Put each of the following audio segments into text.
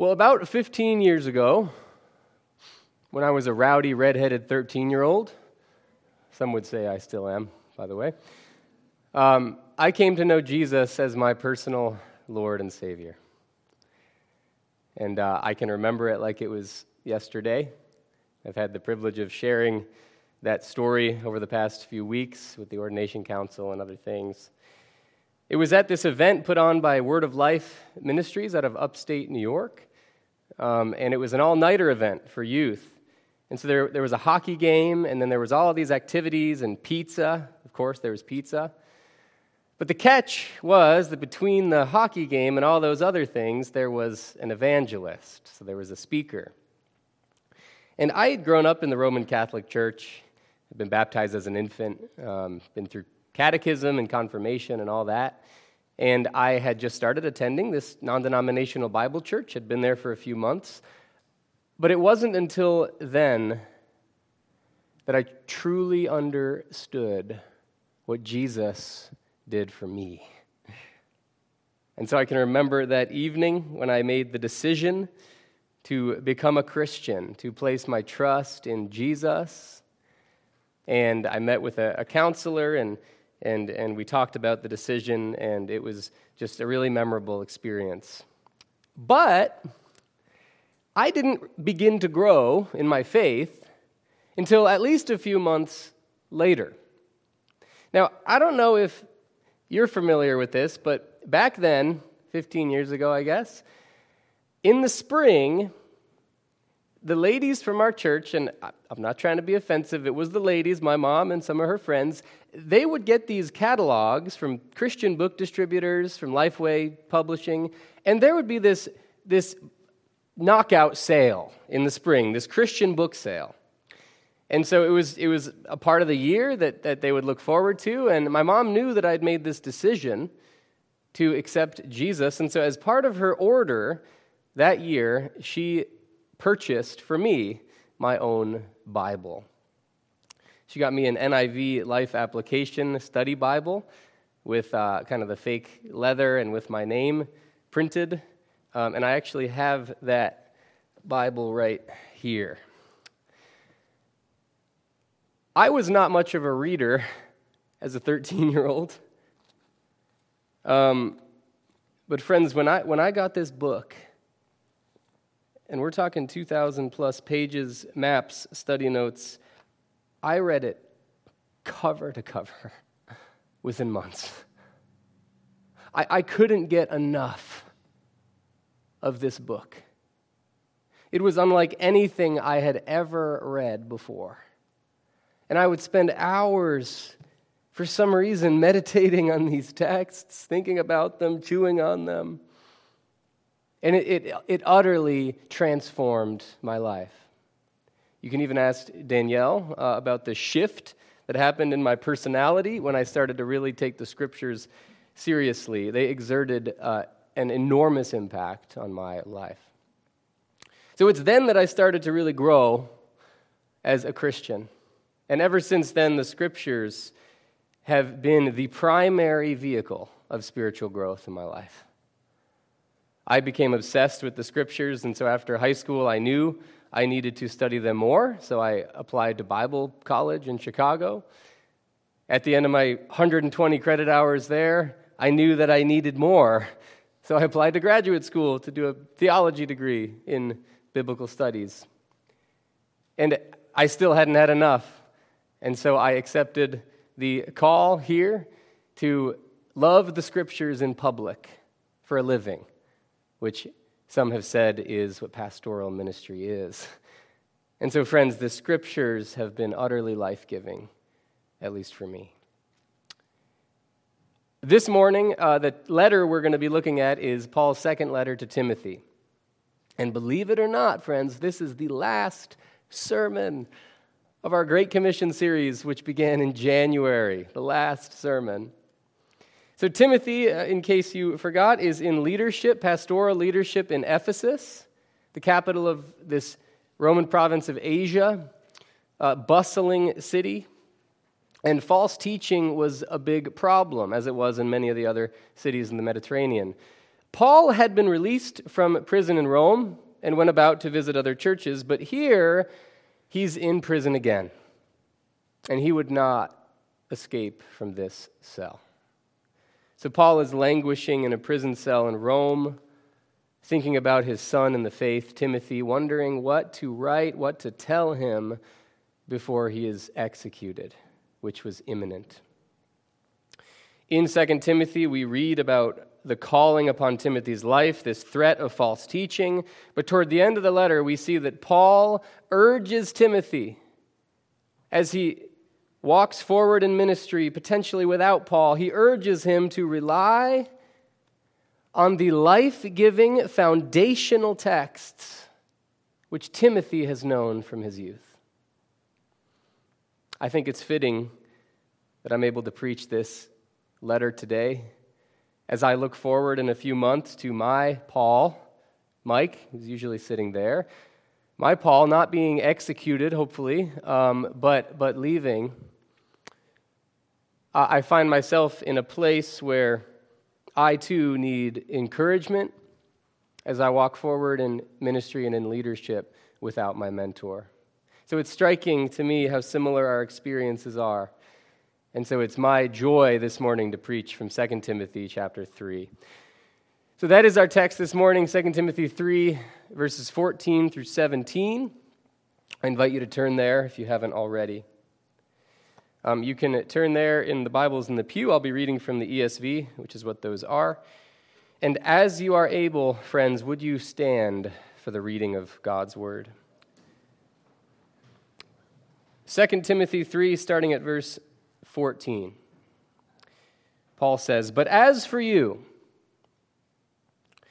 Well, about 15 years ago, when I was a rowdy, redheaded 13 year old, some would say I still am, by the way, um, I came to know Jesus as my personal Lord and Savior. And uh, I can remember it like it was yesterday. I've had the privilege of sharing that story over the past few weeks with the Ordination Council and other things. It was at this event put on by Word of Life Ministries out of upstate New York, um, and it was an all nighter event for youth. And so there, there was a hockey game, and then there was all these activities and pizza. Of course, there was pizza. But the catch was that between the hockey game and all those other things, there was an evangelist. So there was a speaker. And I had grown up in the Roman Catholic Church. I'd been baptized as an infant, um, been through catechism and confirmation and all that. And I had just started attending this non denominational Bible church, had been there for a few months. But it wasn't until then that I truly understood what Jesus did for me. And so I can remember that evening when I made the decision to become a Christian, to place my trust in Jesus. And I met with a, a counselor and and, and we talked about the decision, and it was just a really memorable experience. But I didn't begin to grow in my faith until at least a few months later. Now, I don't know if you're familiar with this, but back then, 15 years ago, I guess, in the spring, the ladies from our church, and I'm not trying to be offensive, it was the ladies, my mom and some of her friends, they would get these catalogs from Christian book distributors, from Lifeway Publishing, and there would be this, this knockout sale in the spring, this Christian book sale. And so it was, it was a part of the year that, that they would look forward to, and my mom knew that I'd made this decision to accept Jesus, and so as part of her order that year, she purchased for me my own Bible. She got me an NIV Life Application Study Bible with uh, kind of the fake leather and with my name printed. Um, and I actually have that Bible right here. I was not much of a reader as a 13 year old. Um, but, friends, when I, when I got this book, and we're talking 2,000 plus pages, maps, study notes. I read it cover to cover within months. I, I couldn't get enough of this book. It was unlike anything I had ever read before. And I would spend hours, for some reason, meditating on these texts, thinking about them, chewing on them. And it, it, it utterly transformed my life. You can even ask Danielle uh, about the shift that happened in my personality when I started to really take the scriptures seriously. They exerted uh, an enormous impact on my life. So it's then that I started to really grow as a Christian. And ever since then, the scriptures have been the primary vehicle of spiritual growth in my life. I became obsessed with the scriptures, and so after high school, I knew I needed to study them more, so I applied to Bible college in Chicago. At the end of my 120 credit hours there, I knew that I needed more, so I applied to graduate school to do a theology degree in biblical studies. And I still hadn't had enough, and so I accepted the call here to love the scriptures in public for a living which some have said is what pastoral ministry is. And so, friends, the scriptures have been utterly life giving, at least for me. This morning, uh, the letter we're going to be looking at is Paul's second letter to Timothy. And believe it or not, friends, this is the last sermon of our Great Commission series, which began in January, the last sermon. So, Timothy, uh, in case you forgot, is in leadership, pastoral leadership in Ephesus, the capital of this Roman province of Asia, a bustling city. And false teaching was a big problem, as it was in many of the other cities in the Mediterranean. Paul had been released from prison in Rome and went about to visit other churches, but here he's in prison again. And he would not escape from this cell. So Paul is languishing in a prison cell in Rome, thinking about his son in the faith, Timothy, wondering what to write, what to tell him before he is executed, which was imminent. In 2 Timothy, we read about the calling upon Timothy's life, this threat of false teaching. But toward the end of the letter, we see that Paul urges Timothy as he walks forward in ministry, potentially without Paul, he urges him to rely on the life giving foundational texts which Timothy has known from his youth. I think it's fitting that I'm able to preach this letter today as I look forward in a few months to my Paul, Mike, who's usually sitting there, my Paul not being executed, hopefully, um, but, but leaving, I find myself in a place where I too need encouragement as I walk forward in ministry and in leadership without my mentor. So it's striking to me how similar our experiences are. And so it's my joy this morning to preach from 2 Timothy chapter 3. So that is our text this morning, 2 Timothy 3, verses 14 through 17. I invite you to turn there if you haven't already. Um, you can turn there in the Bibles in the pew. I'll be reading from the ESV, which is what those are. And as you are able, friends, would you stand for the reading of God's word? 2 Timothy 3, starting at verse 14. Paul says, But as for you,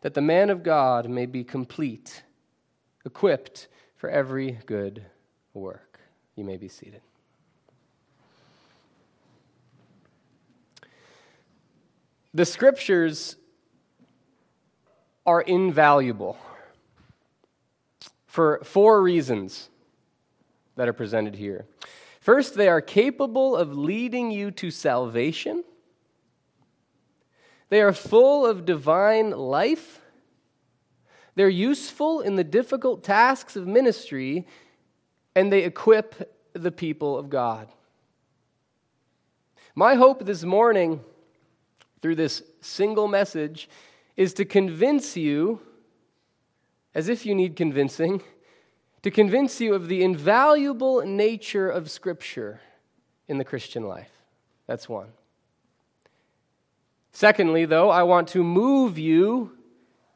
that the man of God may be complete, equipped for every good work. You may be seated. The scriptures are invaluable for four reasons that are presented here. First, they are capable of leading you to salvation. They are full of divine life. They're useful in the difficult tasks of ministry, and they equip the people of God. My hope this morning, through this single message, is to convince you as if you need convincing, to convince you of the invaluable nature of Scripture in the Christian life. That's one. Secondly, though, I want to move you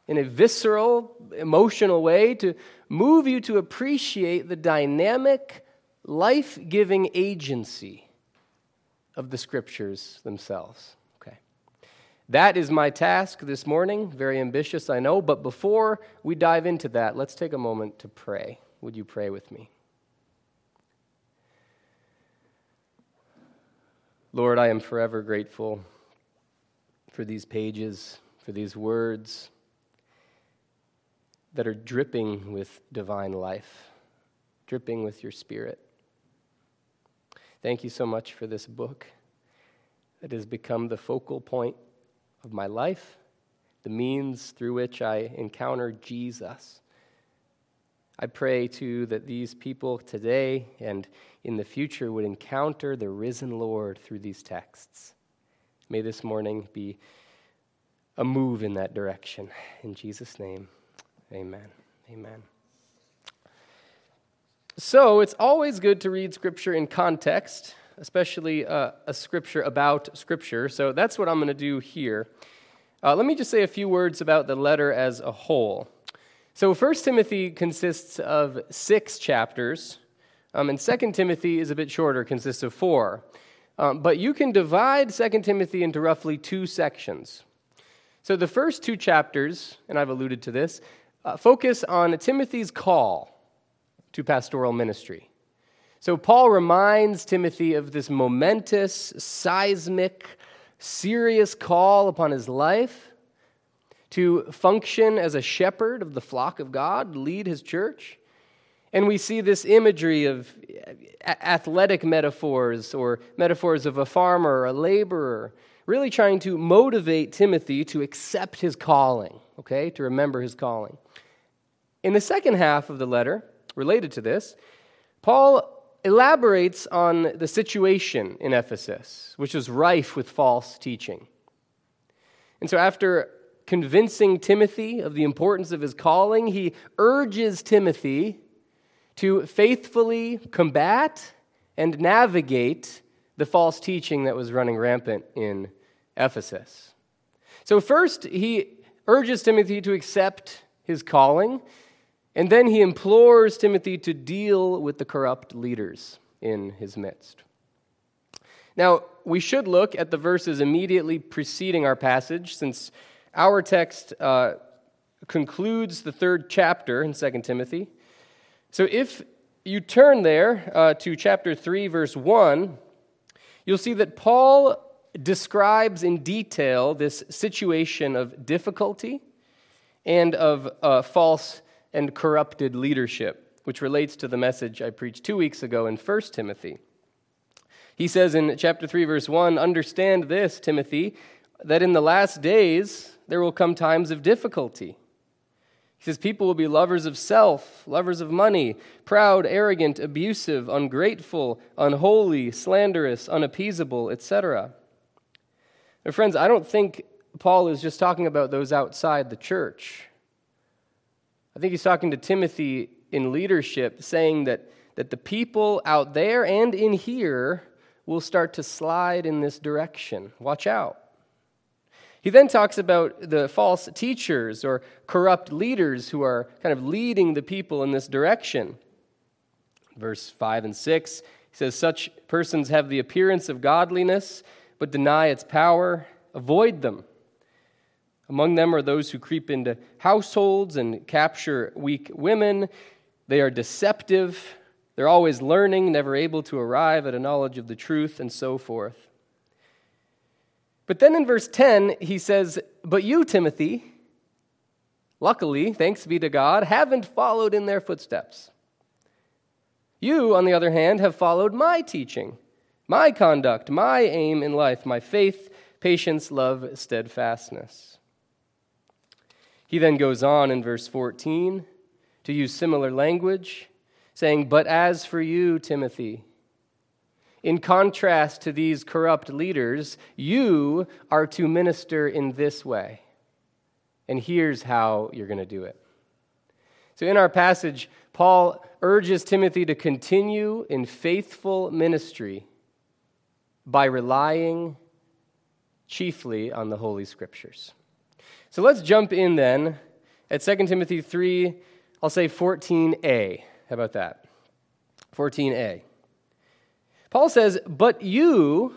in a visceral, emotional way, to move you to appreciate the dynamic, life giving agency of the Scriptures themselves. Okay. That is my task this morning. Very ambitious, I know. But before we dive into that, let's take a moment to pray. Would you pray with me? Lord, I am forever grateful for these pages, for these words that are dripping with divine life, dripping with your spirit. Thank you so much for this book that has become the focal point of my life, the means through which I encounter Jesus. I pray too that these people today and in the future would encounter the risen Lord through these texts. May this morning be a move in that direction. In Jesus' name, amen. Amen. So, it's always good to read Scripture in context especially uh, a scripture about Scripture. So that's what I'm going to do here. Uh, let me just say a few words about the letter as a whole. So, 1 Timothy consists of six chapters, um, and 2 Timothy is a bit shorter, consists of four. Um, but you can divide 2 Timothy into roughly two sections. So the first two chapters, and I've alluded to this, uh, focus on Timothy's call to pastoral ministry. So Paul reminds Timothy of this momentous, seismic, serious call upon his life to function as a shepherd of the flock of God, lead his church. And we see this imagery of athletic metaphors or metaphors of a farmer or a laborer, really trying to motivate Timothy to accept his calling, okay, to remember his calling. In the second half of the letter, related to this, Paul elaborates on the situation in Ephesus, which was rife with false teaching. And so, after convincing Timothy of the importance of his calling, he urges Timothy to faithfully combat and navigate the false teaching that was running rampant in Ephesus. So, first, he urges Timothy to accept his calling, and then he implores Timothy to deal with the corrupt leaders in his midst. Now, we should look at the verses immediately preceding our passage, since our text uh, concludes the third chapter in 2 Timothy. So if you turn there uh, to chapter 3, verse 1, you'll see that Paul describes in detail this situation of difficulty and of uh, false and corrupted leadership, which relates to the message I preached two weeks ago in 1 Timothy. He says in chapter 3, verse 1 Understand this, Timothy, that in the last days there will come times of difficulty. He says, People will be lovers of self, lovers of money, proud, arrogant, abusive, ungrateful, unholy, slanderous, unappeasable, etc. Now, friends, I don't think Paul is just talking about those outside the church. I think he's talking to Timothy in leadership, saying that, that the people out there and in here will start to slide in this direction. Watch out. He then talks about the false teachers or corrupt leaders who are kind of leading the people in this direction. Verse 5 and 6, he says, Such persons have the appearance of godliness, but deny its power. Avoid them. Among them are those who creep into households and capture weak women. They are deceptive. They're always learning, never able to arrive at a knowledge of the truth, and so forth. But then in verse 10, he says, But you, Timothy, luckily, thanks be to God, haven't followed in their footsteps. You, on the other hand, have followed my teaching, my conduct, my aim in life, my faith, patience, love, steadfastness. He then goes on in verse 14 to use similar language, saying, But as for you, Timothy, in contrast to these corrupt leaders, you are to minister in this way. And here's how you're going to do it. So, in our passage, Paul urges Timothy to continue in faithful ministry by relying chiefly on the Holy Scriptures. So, let's jump in then at 2 Timothy 3, I'll say 14a. How about that? 14a. Paul says, But you,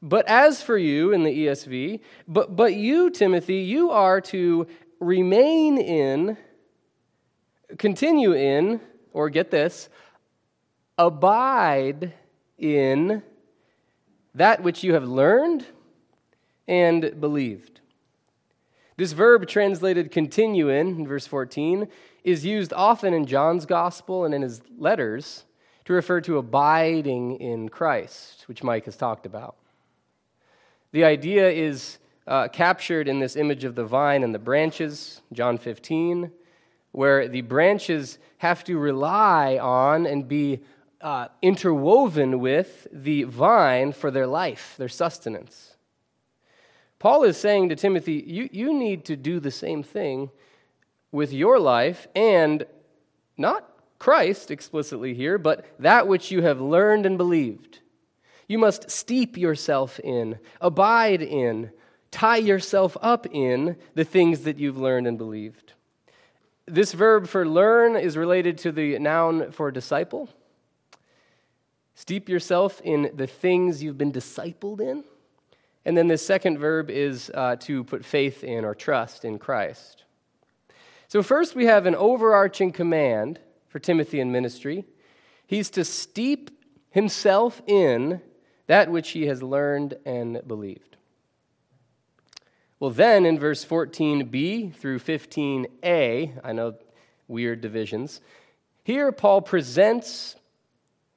but as for you in the ESV, but, but you, Timothy, you are to remain in, continue in, or get this, abide in that which you have learned and believed. This verb translated continue in, in verse 14, is used often in John's gospel and in his letters to refer to abiding in Christ, which Mike has talked about. The idea is uh, captured in this image of the vine and the branches, John 15, where the branches have to rely on and be uh, interwoven with the vine for their life, their sustenance. Paul is saying to Timothy, you, you need to do the same thing with your life and not Christ explicitly here, but that which you have learned and believed. You must steep yourself in, abide in, tie yourself up in the things that you've learned and believed. This verb for learn is related to the noun for disciple. Steep yourself in the things you've been discipled in. And then the second verb is uh, to put faith in or trust in Christ. So, first we have an overarching command for Timothy in ministry. He's to steep himself in that which he has learned and believed. Well, then in verse 14b through 15a, I know weird divisions, here Paul presents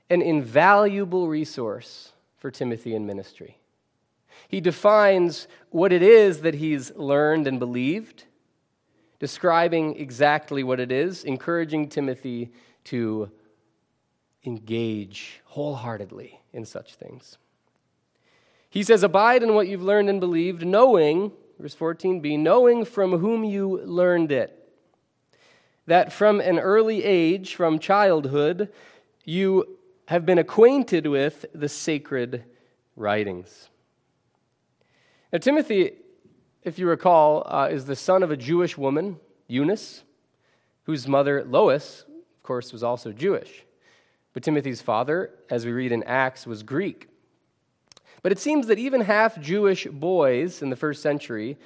an invaluable resource for Timothy in ministry. He defines what it is that he's learned and believed, describing exactly what it is, encouraging Timothy to engage wholeheartedly in such things. He says, Abide in what you've learned and believed, knowing, verse 14b, knowing from whom you learned it. That from an early age, from childhood, you have been acquainted with the sacred writings. Now, Timothy, if you recall, uh, is the son of a Jewish woman, Eunice, whose mother, Lois, of course, was also Jewish. But Timothy's father, as we read in Acts, was Greek. But it seems that even half Jewish boys in the first century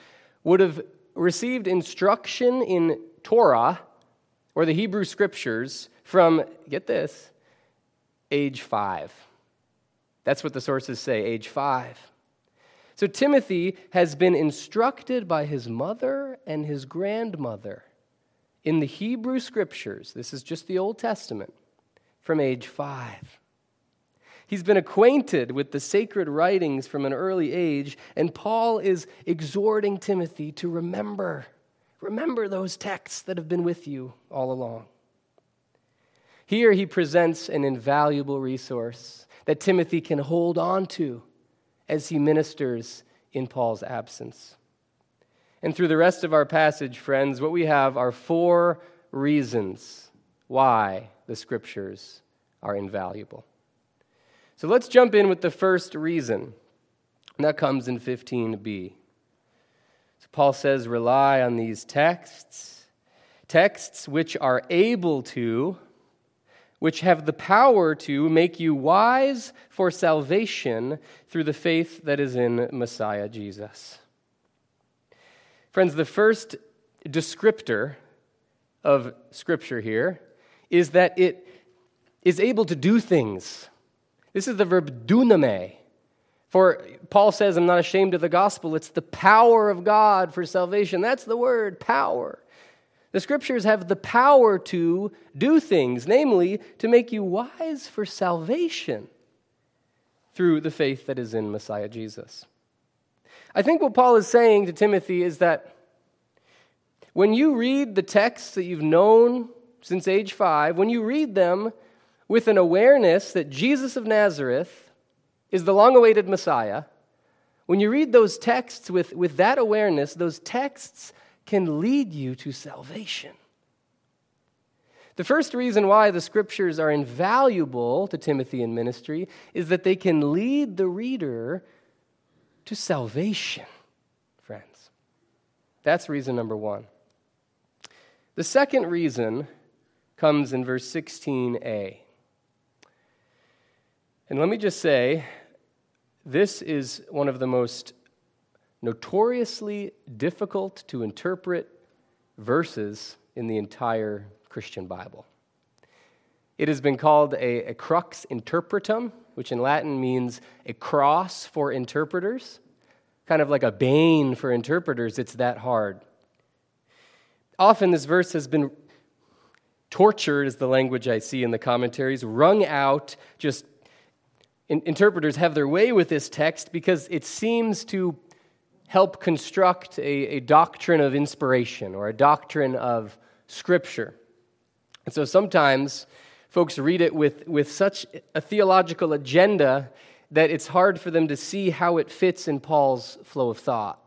would have received instruction in Torah or the Hebrew scriptures from, get this, age five. That's what the sources say, age five. So Timothy has been instructed by his mother and his grandmother in the Hebrew scriptures. This is just the Old Testament from age five. He's been acquainted with the sacred writings from an early age, and Paul is exhorting Timothy to remember. Remember those texts that have been with you all along. Here he presents an invaluable resource that Timothy can hold on to as he ministers in Paul's absence. And through the rest of our passage, friends, what we have are four reasons why the scriptures are invaluable. So let's jump in with the first reason, and that comes in 15b. So Paul says, rely on these texts, texts which are able to, which have the power to make you wise for salvation through the faith that is in Messiah Jesus. Friends, the first descriptor of Scripture here is that it is able to do things. This is the verb dunamai. For Paul says, I'm not ashamed of the gospel. It's the power of God for salvation. That's the word, power. The scriptures have the power to do things, namely, to make you wise for salvation through the faith that is in Messiah Jesus. I think what Paul is saying to Timothy is that when you read the texts that you've known since age five, when you read them with an awareness that Jesus of Nazareth is the long awaited Messiah, when you read those texts with, with that awareness, those texts can lead you to salvation. The first reason why the scriptures are invaluable to Timothy in ministry is that they can lead the reader to salvation, friends. That's reason number one. The second reason comes in verse 16a. And let me just say, this is one of the most notoriously difficult to interpret verses in the entire Christian Bible. It has been called a, a, crux interpretum, which in Latin means a cross for interpreters, kind of like a bane for interpreters. It's that hard. Often, this verse has been tortured, is the language I see in the commentaries, wrung out. Just in, interpreters have their way with this text because it seems to help construct a, a doctrine of inspiration or a doctrine of Scripture. And so sometimes folks read it with, with such a theological agenda that it's hard for them to see how it fits in Paul's flow of thought.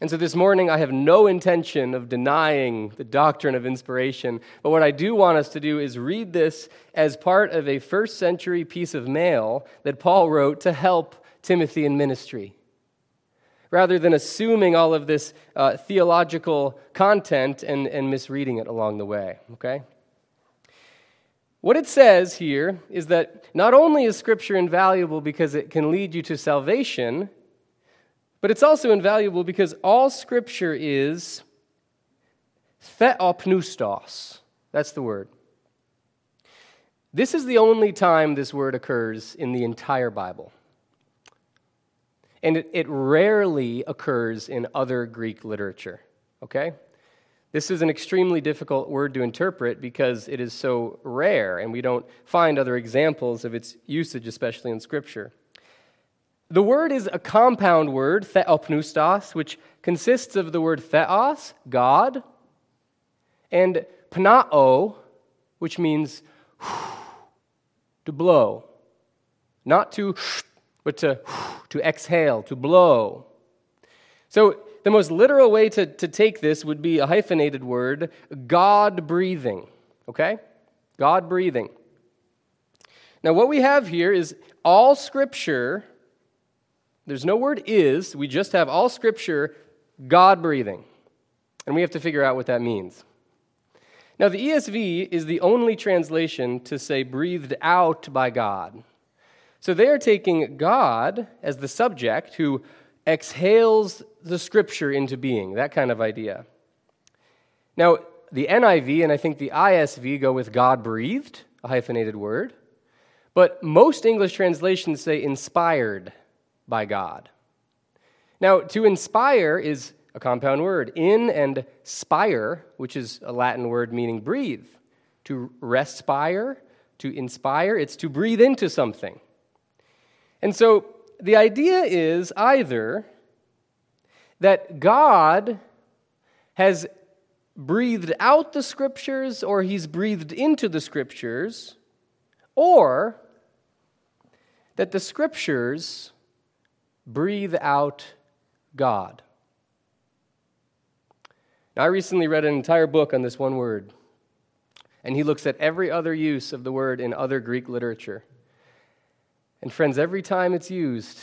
And so this morning, I have no intention of denying the doctrine of inspiration, but what I do want us to do is read this as part of a first century piece of mail that Paul wrote to help Timothy in ministry rather than assuming all of this uh, theological content and, and misreading it along the way, okay? What it says here is that not only is Scripture invaluable because it can lead you to salvation, But it's also invaluable because all Scripture is theopneustos. That's the word. This is the only time this word occurs in the entire Bible. And it, it rarely occurs in other Greek literature, okay? This is an extremely difficult word to interpret because it is so rare, and we don't find other examples of its usage, especially in Scripture. The word is a compound word, theopneustos, which consists of the word theos, God, and pnao, which means to blow. Not to, but to, to exhale, to blow. So, the most literal way to, to take this would be a hyphenated word God breathing. Okay? God breathing. Now, what we have here is all scripture, there's no word is, we just have all scripture God breathing. And we have to figure out what that means. Now, the ESV is the only translation to say breathed out by God. So they are taking God as the subject who exhales the scripture into being, that kind of idea. Now, the NIV and I think the ISV go with God breathed, a hyphenated word, but most English translations say inspired by God. Now, to inspire is a compound word. In and spire, which is a Latin word meaning breathe. To respire, to inspire, it's to breathe into something. And so the idea is either that God has breathed out the scriptures or he's breathed into the scriptures, or that the scriptures breathe out God. Now, I recently read an entire book on this one word, and he looks at every other use of the word in other Greek literature. And, friends, every time it's used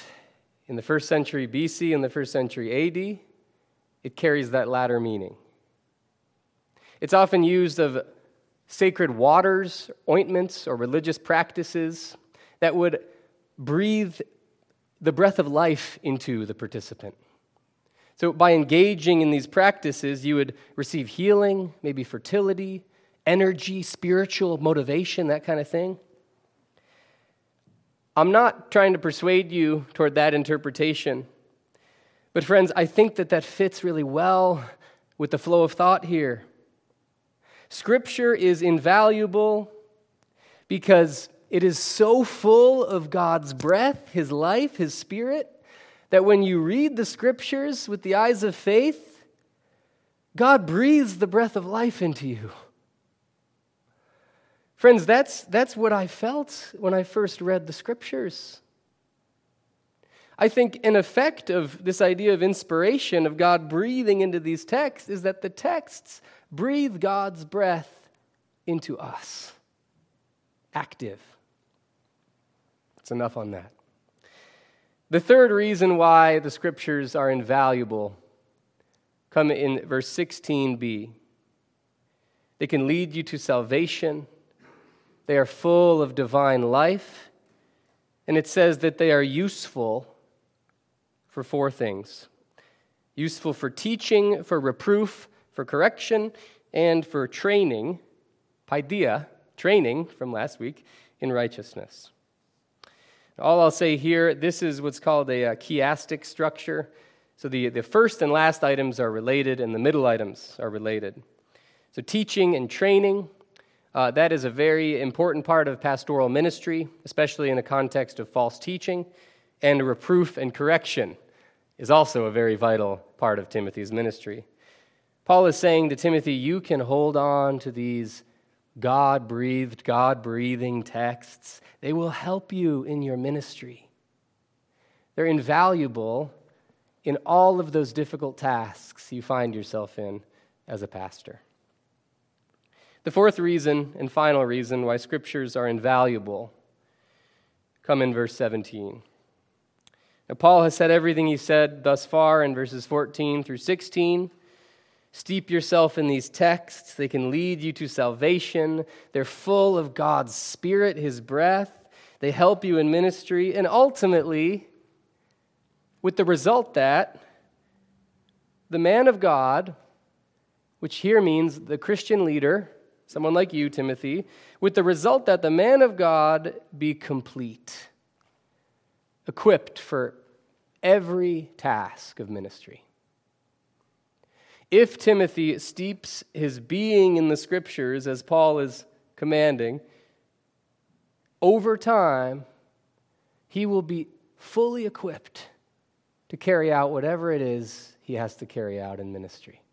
in the first century BC and the first century AD, it carries that latter meaning. It's often used of sacred waters, ointments, or religious practices that would breathe the breath of life into the participant. So, by engaging in these practices, you would receive healing, maybe fertility, energy, spiritual motivation, that kind of thing. I'm not trying to persuade you toward that interpretation. But, friends, I think that that fits really well with the flow of thought here. Scripture is invaluable because it is so full of God's breath, His life, His Spirit, that when you read the scriptures with the eyes of faith, God breathes the breath of life into you. Friends, that's, that's what I felt when I first read the scriptures. I think an effect of this idea of inspiration, of God breathing into these texts, is that the texts breathe God's breath into us. Active. It's enough on that. The third reason why the scriptures are invaluable come in verse 16b. They can lead you to salvation. They are full of divine life. And it says that they are useful for four things useful for teaching, for reproof, for correction, and for training, paideia, training from last week, in righteousness. All I'll say here, this is what's called a, a chiastic structure. So the, the first and last items are related, and the middle items are related. So teaching and training, uh, that is a very important part of pastoral ministry, especially in the context of false teaching. And reproof and correction is also a very vital part of Timothy's ministry. Paul is saying to Timothy, you can hold on to these God breathed, God breathing texts. They will help you in your ministry. They're invaluable in all of those difficult tasks you find yourself in as a pastor. The fourth reason and final reason why scriptures are invaluable come in verse 17. Now, Paul has said everything he said thus far in verses 14 through 16. Steep yourself in these texts. They can lead you to salvation. They're full of God's Spirit, His breath. They help you in ministry. And ultimately, with the result that the man of God, which here means the Christian leader, someone like you, Timothy, with the result that the man of God be complete, equipped for every task of ministry. If Timothy steeps his being in the scriptures, as Paul is commanding, over time, he will be fully equipped to carry out whatever it is he has to carry out in ministry.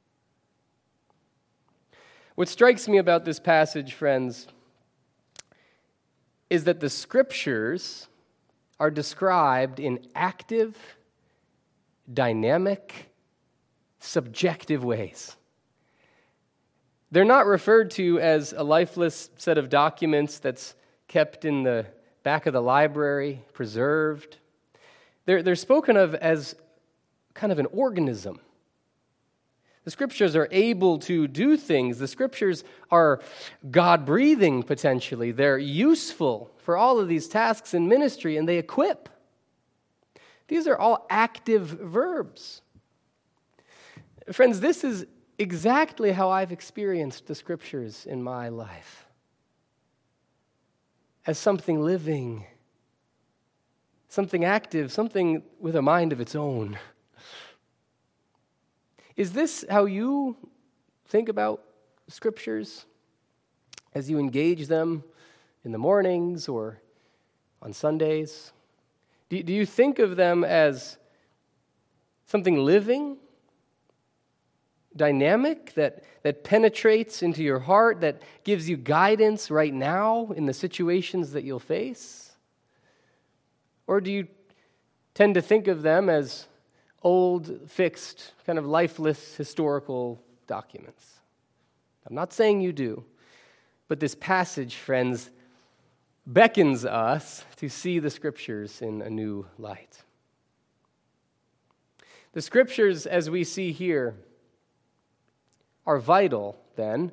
What strikes me about this passage, friends, is that the scriptures are described in active, dynamic, subjective ways. They're not referred to as a lifeless set of documents that's kept in the back of the library, preserved. They're, they're spoken of as kind of an organism. The scriptures are able to do things. The scriptures are God breathing potentially. They're useful for all of these tasks in ministry and they equip. These are all active verbs. Friends, this is exactly how I've experienced the scriptures in my life as something living, something active, something with a mind of its own. Is this how you think about scriptures as you engage them in the mornings or on Sundays? Do, do you think of them as something living, dynamic, that, that penetrates into your heart, that gives you guidance right now in the situations that you'll face? Or do you tend to think of them as old, fixed, kind of lifeless historical documents? I'm not saying you do, but this passage, friends, beckons us to see the scriptures in a new light. The scriptures, as we see here, are vital, then,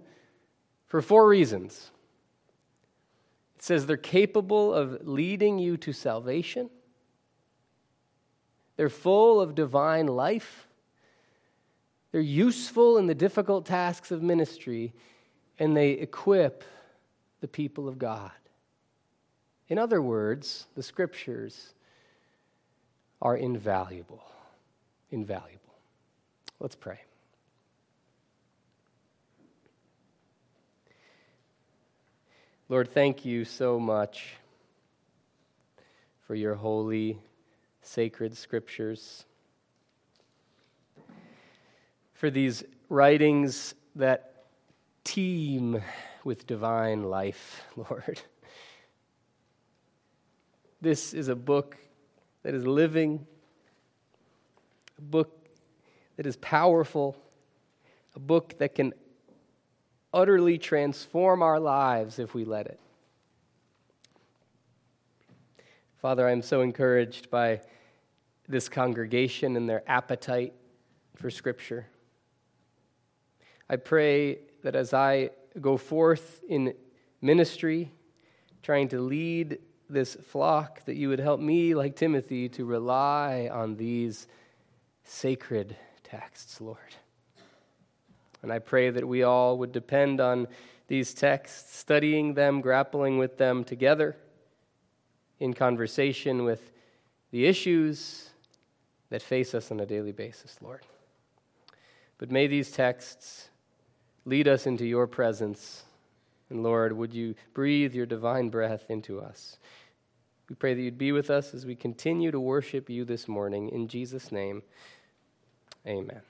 for four reasons. It says they're capable of leading you to salvation, they're full of divine life, they're useful in the difficult tasks of ministry, and they equip the people of God. In other words, the scriptures are invaluable. Invaluable. Let's pray. Lord, thank you so much for your holy, sacred scriptures, for these writings that teem with divine life, Lord. This is a book that is living, a book that is powerful, a book that can utterly transform our lives if we let it. Father, I'm so encouraged by this congregation and their appetite for Scripture. I pray that as I go forth in ministry, trying to lead this flock, that you would help me, like Timothy, to rely on these sacred texts, Lord. And I pray that we all would depend on these texts, studying them, grappling with them together in conversation with the issues that face us on a daily basis, Lord. But may these texts lead us into your presence. And Lord, would you breathe your divine breath into us? We pray that you'd be with us as we continue to worship you this morning. In Jesus' name, amen.